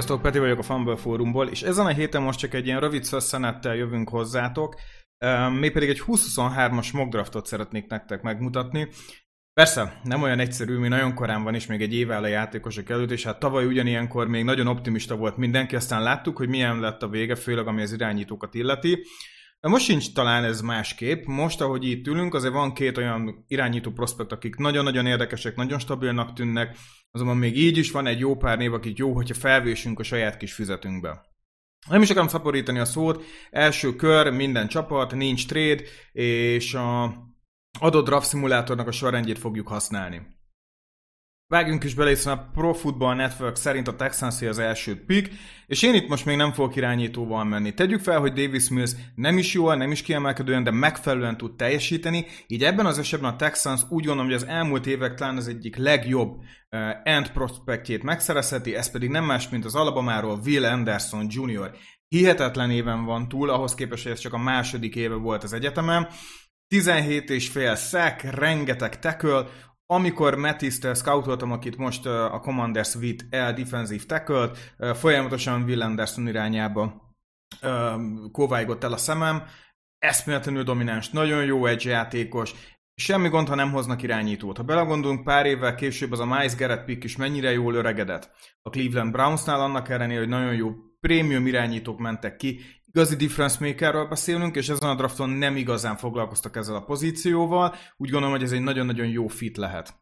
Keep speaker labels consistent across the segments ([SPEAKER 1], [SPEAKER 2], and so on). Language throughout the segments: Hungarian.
[SPEAKER 1] Sziasztok, Peti vagyok a Fumble Fórumból, és ezen a héten most csak egy ilyen rövid szösszenettel jövünk hozzátok, még pedig egy 2023-as mock draftot szeretnék nektek megmutatni. Persze, nem olyan egyszerű, mi nagyon korán van is, még egy év a játékosok előtt, és hát tavaly ugyanilyenkor még nagyon optimista volt mindenki, aztán láttuk, hogy milyen lett a vége, főleg ami az irányítókat illeti. Most sincs talán ez másképp. Most, ahogy itt ülünk, azért van két olyan irányító prospekt, akik nagyon-nagyon érdekesek, nagyon stabilnak tűnnek, azonban még így is van egy jó pár név, akik jó, hogyha felvésünk a saját kis füzetünkbe. Nem is akarom szaporítani a szót, első kör, minden csapat, nincs trade, és a adott draft szimulátornak a sorrendjét fogjuk használni. Vágjunk is bele, hiszen a Pro Football Network szerint a texans az első pick, és én itt most még nem fogok irányítóval menni. Tegyük fel, hogy Davis Mills nem is jól, nem is kiemelkedően, de megfelelően tud teljesíteni, így ebben az esetben a Texans úgy gondolom, hogy az elmúlt évek talán az egyik legjobb uh, end prospektjét megszerezheti, ez pedig nem más, mint az Alabamáról Will Anderson Jr. Hihetetlen éven van túl, ahhoz képest, hogy ez csak a második éve volt az egyetemen. 17 és fél sack, rengeteg tackle, amikor Mattis-tel scoutoltam, akit most a Commanders vitt el defensive tackle folyamatosan Will Anderson irányába kovájgott el a szemem, eszméletlenül domináns, nagyon jó egy játékos, semmi gond, ha nem hoznak irányítót. Ha belegondolunk pár évvel később, az a Miles Garrett pick is mennyire jól öregedett. A Cleveland Brownsnál annak ellenére, hogy nagyon jó prémium irányítók mentek ki, igazi difference makerről beszélünk, és ezen a drafton nem igazán foglalkoztak ezzel a pozícióval. Úgy gondolom, hogy ez egy nagyon-nagyon jó fit lehet.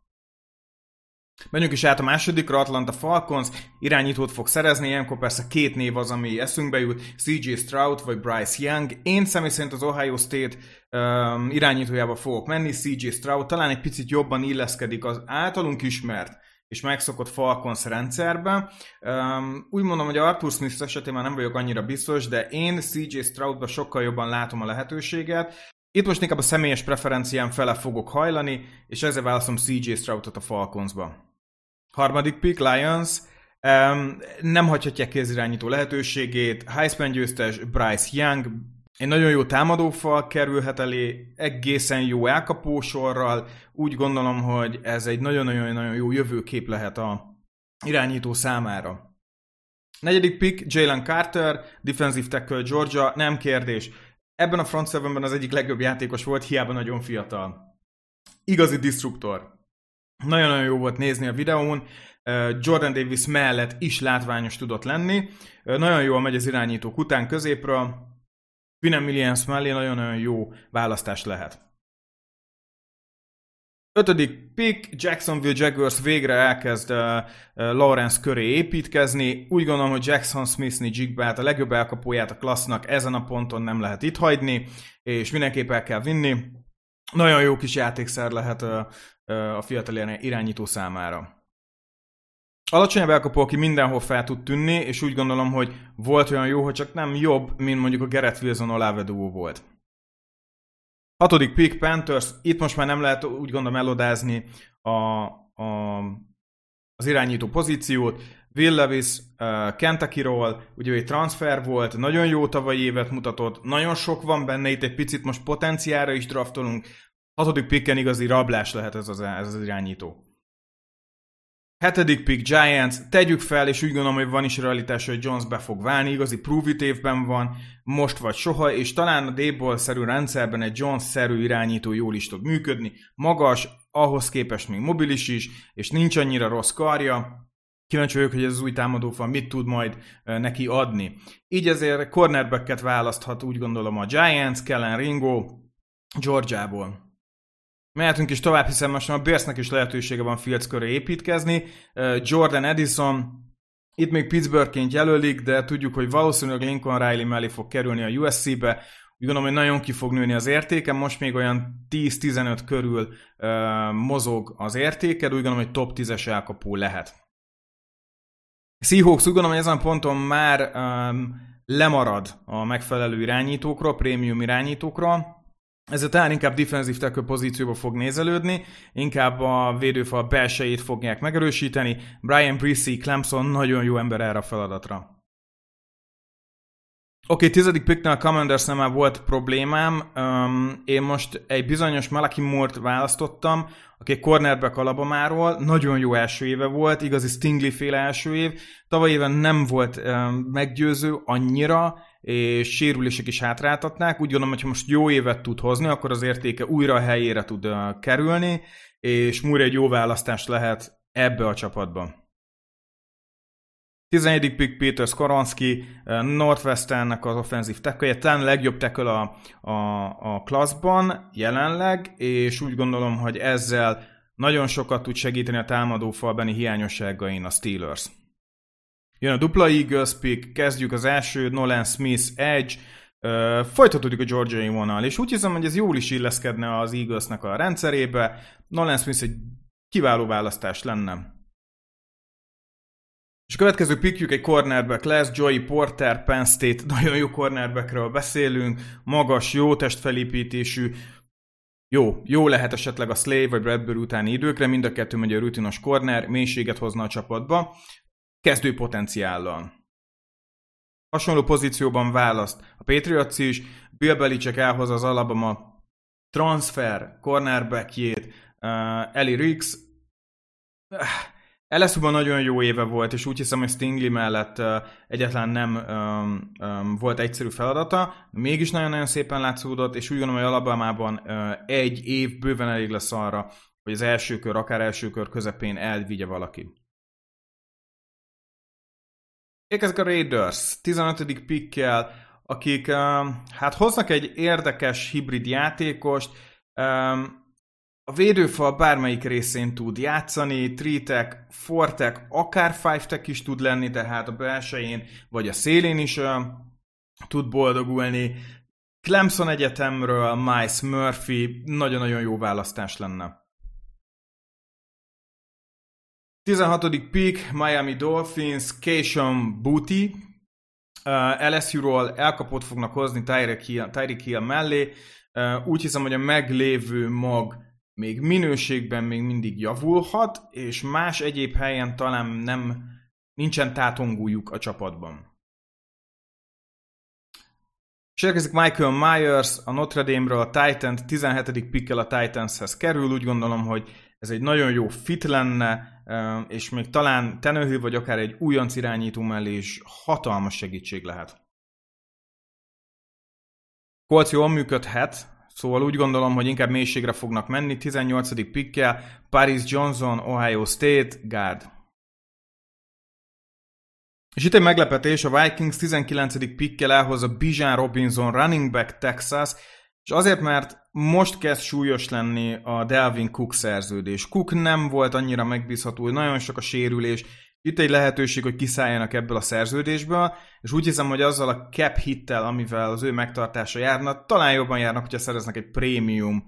[SPEAKER 1] Menjünk is át a másodikra, Atlanta Falcons, irányítót fog szerezni, ilyenkor persze két név az, ami eszünkbe jut, CJ Stroud vagy Bryce Young. Én személy szerint az Ohio State um, irányítójába fogok menni, CJ Stroud talán egy picit jobban illeszkedik az általunk ismert és megszokott Falcons rendszerbe. Úgy mondom, hogy Arthur Smith esetében nem vagyok annyira biztos, de én CJ Stroudba sokkal jobban látom a lehetőséget. Itt most inkább a személyes preferenciám fele fogok hajlani, és ezzel válaszom CJ Stroudot a Falconsba. Harmadik pick, Lions. Um, nem hagyhatják ki az irányító lehetőségét. Heisman győztes Bryce Young, egy nagyon jó támadófal kerülhet elé, egészen jó elkapósorral. Úgy gondolom, hogy ez egy nagyon-nagyon jó jövőkép lehet a irányító számára. Negyedik pick, Jalen Carter, defensive tackle Georgia, nem kérdés. Ebben a front sevenben az egyik legjobb játékos volt, hiába nagyon fiatal. Igazi disruptor. Nagyon-nagyon jó volt nézni a videón. Jordan Davis mellett is látványos tudott lenni. Nagyon jól megy az irányítók után középről Quinn Williams mellé nagyon-nagyon jó választás lehet. Ötödik pick, Jacksonville Jaguars végre elkezd uh, Lawrence köré építkezni. Úgy gondolom, hogy Jackson Smith-ni Jigbát, a legjobb elkapóját a klassznak ezen a ponton nem lehet itt hagyni, és mindenképp el kell vinni. Nagyon jó kis játékszer lehet uh, uh, a fiatal irányító számára. Alacsonyabb elkapó, aki mindenhol fel tud tűnni, és úgy gondolom, hogy volt olyan jó, hogy csak nem jobb, mint mondjuk a Gerett Wilson Olave volt. Hatodik pick, Panthers. Itt most már nem lehet úgy gondolom elodázni a, a, az irányító pozíciót. Will Levis uh, Kentucky-ról, ugye egy transfer volt, nagyon jó tavalyi évet mutatott, nagyon sok van benne, itt egy picit most potenciára is draftolunk. Hatodik picken igazi rablás lehet ez az, ez az irányító. Hetedik pick Giants, tegyük fel, és úgy gondolom, hogy van is realitás, hogy Jones be fog válni, igazi prove évben van, most vagy soha, és talán a D-ball-szerű rendszerben egy Jones-szerű irányító jól is tud működni. Magas, ahhoz képest még mobilis is, és nincs annyira rossz karja. Kíváncsi vagyok, hogy ez az új támadófal mit tud majd neki adni. Így ezért cornerbacket választhat úgy gondolom a Giants, Kellen Ringo, Georgiából. Mehetünk is tovább, hiszen most a Bearsnek is lehetősége van Fields köré építkezni. Jordan Edison, itt még Pittsburghként jelölik, de tudjuk, hogy valószínűleg Lincoln Riley mellé fog kerülni a USC-be. Úgy gondolom, hogy nagyon ki fog nőni az értéke, most még olyan 10-15 körül mozog az értéke, úgy gondolom, hogy top 10-es elkapó lehet. Seahawks úgy gondolom, hogy ezen a ponton már lemarad a megfelelő irányítókról, prémium irányítókról, ezzel talán inkább defensive tackle pozícióba fog nézelődni, inkább a védőfal belsejét fogják megerősíteni. Brian Brissy, Clemson nagyon jó ember erre a feladatra. Okay, tizedik picknél a commanders már volt problémám. Um, én most egy bizonyos Malaki Moore-t választottam, aki egy cornerback Alabamáról, nagyon jó első éve volt, igazi Stingley féle első év. Tavaly éven nem volt um, meggyőző annyira, és sérülések is hátráltatnák. Úgy gondolom, hogy ha most jó évet tud hozni, akkor az értéke újra a helyére tud uh, kerülni, és Moore egy jó választás lehet ebbe a csapatban. 11. pick Peter Skoronski, eh, Northwesternnek az offenzív tekölje, talán a legjobb teköl a, a, a klasszban jelenleg, és úgy gondolom, hogy ezzel nagyon sokat tud segíteni a támadófalbeni hiányosságain a Steelers. Jön a dupla Eagles pick, kezdjük az első, Nolan Smith Edge, uh, folytatódik a Georgiai vonal, és úgy hiszem, hogy ez jól is illeszkedne az Eaglesnek a rendszerébe. Nolan Smith egy kiváló választás lenne. És a következő pickjük egy cornerback lesz, Joey Porter, Penn State, nagyon jó cornerbackről beszélünk, magas, jó testfelépítésű, jó, jó lehet esetleg a Slave vagy Bradbury utáni időkre, mind a kettő megy a rutinos corner, mélységet hozna a csapatba, kezdő potenciállal. Hasonló pozícióban választ a Patriots is, Bill Belichick elhoz az Alabama transfer cornerbackjét, uh, Eli Riggs, LSU-ban nagyon jó éve volt, és úgy hiszem, hogy Stingley mellett uh, egyetlen nem um, um, volt egyszerű feladata, mégis nagyon-nagyon szépen látszódott, és úgy gondolom, hogy Alabama-ban uh, egy év bőven elég lesz arra, hogy az első kör, akár első kör közepén elvigye valaki. Érkezik a Raiders 15. pickkel, akik uh, hát hoznak egy érdekes hibrid játékost, um, a védőfal bármelyik részén tud játszani, tritek, fortek, akár five is tud lenni, tehát a belsején vagy a szélén is uh, tud boldogulni. Clemson Egyetemről Miles Murphy nagyon-nagyon jó választás lenne. 16. pick Miami Dolphins, Keishon Booty. Uh, LSU-ról elkapott fognak hozni Tyreek Hill, Tyreek Hill mellé. Uh, úgy hiszem, hogy a meglévő mag még minőségben még mindig javulhat, és más egyéb helyen talán nem nincsen tátongújuk a csapatban. És érkezik Michael Myers a Notre Dame-ről, a Titan 17. pikkel a Titanshez kerül, úgy gondolom, hogy ez egy nagyon jó fit lenne, és még talán tenőhő vagy akár egy újonc irányító mellé is hatalmas segítség lehet. Colts jól működhet, Szóval úgy gondolom, hogy inkább mélységre fognak menni. 18. pikkel Paris Johnson, Ohio State, guard. És itt egy meglepetés, a Vikings 19. pikkel elhozza Bijan Robinson, running back Texas, és azért, mert most kezd súlyos lenni a Delvin Cook szerződés. Cook nem volt annyira megbízható, nagyon sok a sérülés, itt egy lehetőség, hogy kiszálljanak ebből a szerződésből, és úgy hiszem, hogy azzal a cap hittel, amivel az ő megtartása járna, talán jobban járnak, hogyha szereznek egy prémium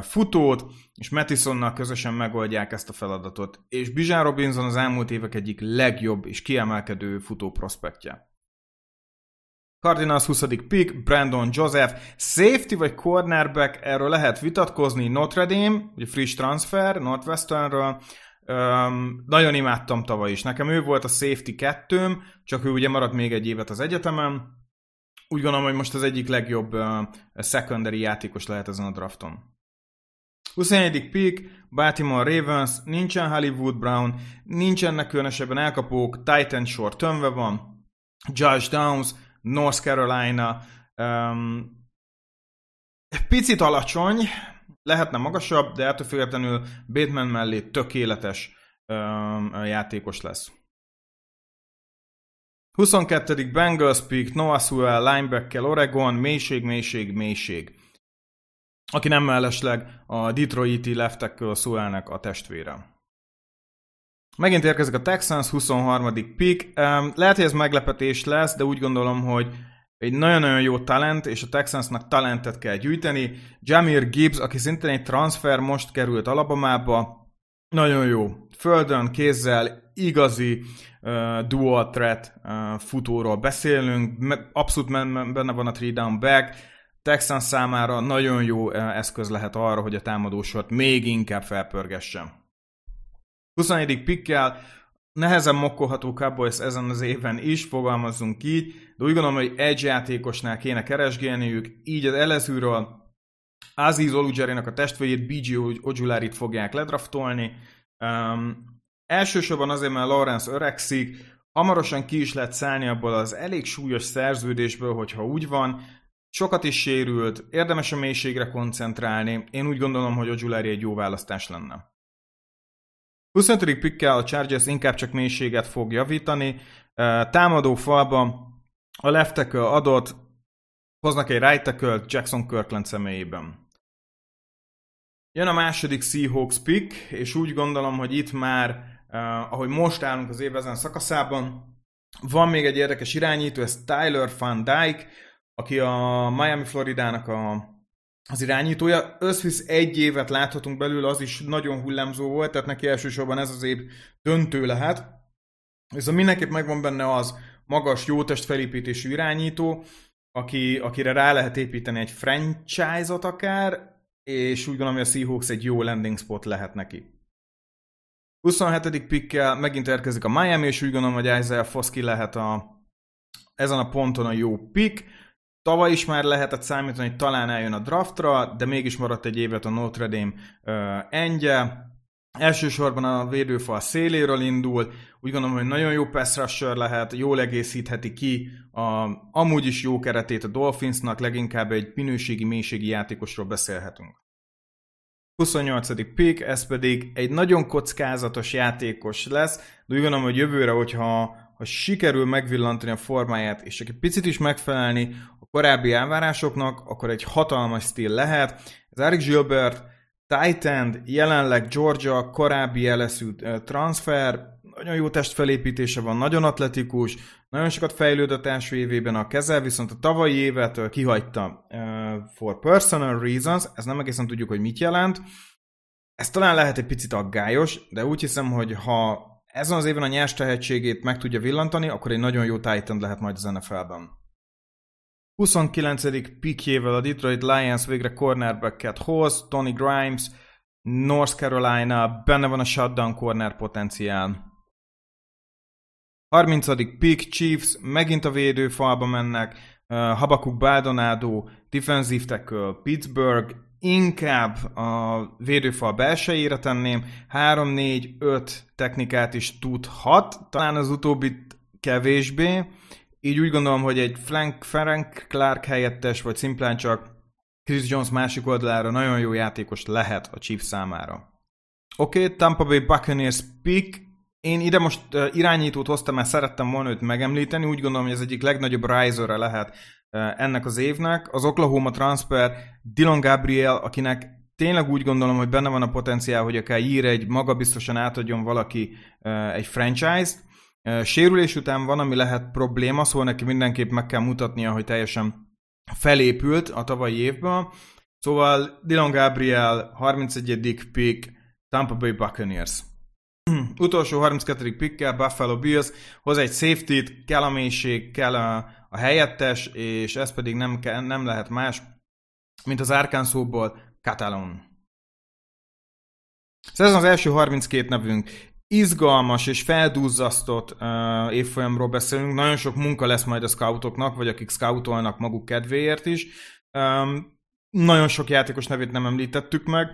[SPEAKER 1] futót, és Mattisonnal közösen megoldják ezt a feladatot. És Bijan Robinson az elmúlt évek egyik legjobb és kiemelkedő futó prospektje. Cardinals 20. pick, Brandon Joseph, safety vagy cornerback, erről lehet vitatkozni, Notre Dame, vagy friss transfer, Northwesternről, Um, nagyon imádtam tavaly is. Nekem ő volt a safety kettőm, csak ő ugye maradt még egy évet az egyetemen. Úgy gondolom, hogy most az egyik legjobb uh, secondary játékos lehet ezen a drafton. 21. pick, Baltimore Ravens, nincsen Hollywood Brown, nincsenek különösebben elkapók, Titan Short tönve van, Josh Downs, North Carolina, um, picit alacsony, lehetne magasabb, de ettől függetlenül Bateman mellé tökéletes um, játékos lesz. 22. Bengals pick, Noah Sewell, linebacker, Oregon, mélység, mélység, mélység. Aki nem mellesleg a Detroiti leftekkel Sewellnek a testvére. Megint érkezik a Texans, 23. pick. Um, lehet, hogy ez meglepetés lesz, de úgy gondolom, hogy egy nagyon-nagyon jó talent, és a Texansnak talentet kell gyűjteni. Jamir Gibbs, aki szintén egy transfer, most került Alabamába, nagyon jó. Földön, kézzel, igazi uh, dual threat uh, futóról beszélünk, abszolút benne van a three down back, Texans számára nagyon jó eszköz lehet arra, hogy a támadósort még inkább felpörgessen. 21. pikkel nehezen mokkolható Cowboys ezen az éven is, fogalmazzunk így, de úgy gondolom, hogy egy játékosnál kéne keresgélniük, így az elezőről Aziz Olujerének a testvérét, BG Ojularit fogják ledraftolni. Um, elsősorban azért, mert Lawrence öregszik, hamarosan ki is lehet szállni abból az elég súlyos szerződésből, hogyha úgy van, sokat is sérült, érdemes a mélységre koncentrálni, én úgy gondolom, hogy Ojulari egy jó választás lenne. 25. pikkel a Chargers inkább csak mélységet fog javítani. Támadó falba a left adott, hoznak egy right tackle Jackson Kirkland személyében. Jön a második Seahawks pick, és úgy gondolom, hogy itt már, uh, ahogy most állunk az év ezen szakaszában, van még egy érdekes irányító, ez Tyler Van Dyke, aki a Miami Floridának a az irányítója. Összvisz egy évet láthatunk belőle, az is nagyon hullámzó volt, tehát neki elsősorban ez az év döntő lehet. Viszont mindenképp megvan benne az magas, jó test irányító, aki, akire rá lehet építeni egy franchise-ot akár, és úgy gondolom, hogy a Seahawks egy jó landing spot lehet neki. 27. pickkel megint érkezik a Miami, és úgy gondolom, hogy Isaiah Foskey lehet a, ezen a ponton a jó pick. Tavaly is már lehetett számítani, hogy talán eljön a draftra, de mégis maradt egy évet a Notre Dame uh, endje. Elsősorban a védőfal széléről indul, úgy gondolom, hogy nagyon jó pass rusher lehet, jól egészítheti ki a amúgy is jó keretét a Dolphinsnak, leginkább egy minőségi, mélységi játékosról beszélhetünk. 28. pick, ez pedig egy nagyon kockázatos játékos lesz, de úgy gondolom, hogy jövőre, hogyha ha sikerül megvillantani a formáját, és egy picit is megfelelni korábbi elvárásoknak, akkor egy hatalmas stíl lehet. Ez Eric Gilbert, Titan, jelenleg Georgia, korábbi LSU transfer, nagyon jó testfelépítése van, nagyon atletikus, nagyon sokat fejlődött első évében a keze, viszont a tavalyi évet kihagyta uh, for personal reasons, ez nem egészen tudjuk, hogy mit jelent. Ez talán lehet egy picit aggályos, de úgy hiszem, hogy ha ezen az éven a nyers tehetségét meg tudja villantani, akkor egy nagyon jó Titan lehet majd az NFL-ben. 29. pikjével a Detroit Lions végre cornerbacket hoz, Tony Grimes, North Carolina, benne van a shutdown corner potenciál. 30. pick Chiefs, megint a védőfalba mennek, uh, Habakuk Baldonado, defensive tackle Pittsburgh, inkább a védőfal belsejére tenném, 3-4-5 technikát is tudhat, talán az utóbbit kevésbé, így úgy gondolom, hogy egy Frank, Frank Clark helyettes, vagy szimplán csak Chris Jones másik oldalára nagyon jó játékos lehet a Chiefs számára. Oké, okay, Tampa Bay Buccaneers pick. Én ide most uh, irányítót hoztam, mert szerettem volna őt megemlíteni. Úgy gondolom, hogy ez egyik legnagyobb riser lehet ennek az évnek. Az Oklahoma transfer Dylan Gabriel, akinek tényleg úgy gondolom, hogy benne van a potenciál, hogy akár ír egy magabiztosan átadjon valaki egy franchise-t. Sérülés után van, ami lehet probléma, szóval neki mindenképp meg kell mutatnia, hogy teljesen felépült a tavalyi évben. Szóval Dylan Gabriel, 31. pick, Tampa Bay Buccaneers. Utolsó 32. pickkel Buffalo Bills hoz egy safety-t, kell a mélység, kell a, a helyettes, és ez pedig nem, kell, nem lehet más, mint az Arkansasból Catalon. Ez az első 32 nevünk izgalmas és feldúzzasztott uh, évfolyamról beszélünk. Nagyon sok munka lesz majd a scoutoknak, vagy akik scoutolnak maguk kedvéért is. Um, nagyon sok játékos nevét nem említettük meg,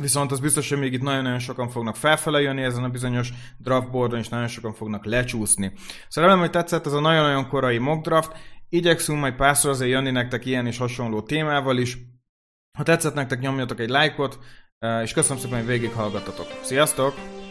[SPEAKER 1] viszont az biztos, hogy még itt nagyon-nagyon sokan fognak felfele jönni ezen a bizonyos draftboardon, és nagyon sokan fognak lecsúszni. Szóval remélem, hogy tetszett ez a nagyon-nagyon korai mock draft. Igyekszünk majd párszor azért jönni nektek ilyen és hasonló témával is. Ha tetszett nektek, nyomjatok egy lájkot, és köszönöm szépen, hogy végighallgattatok. Sziasztok!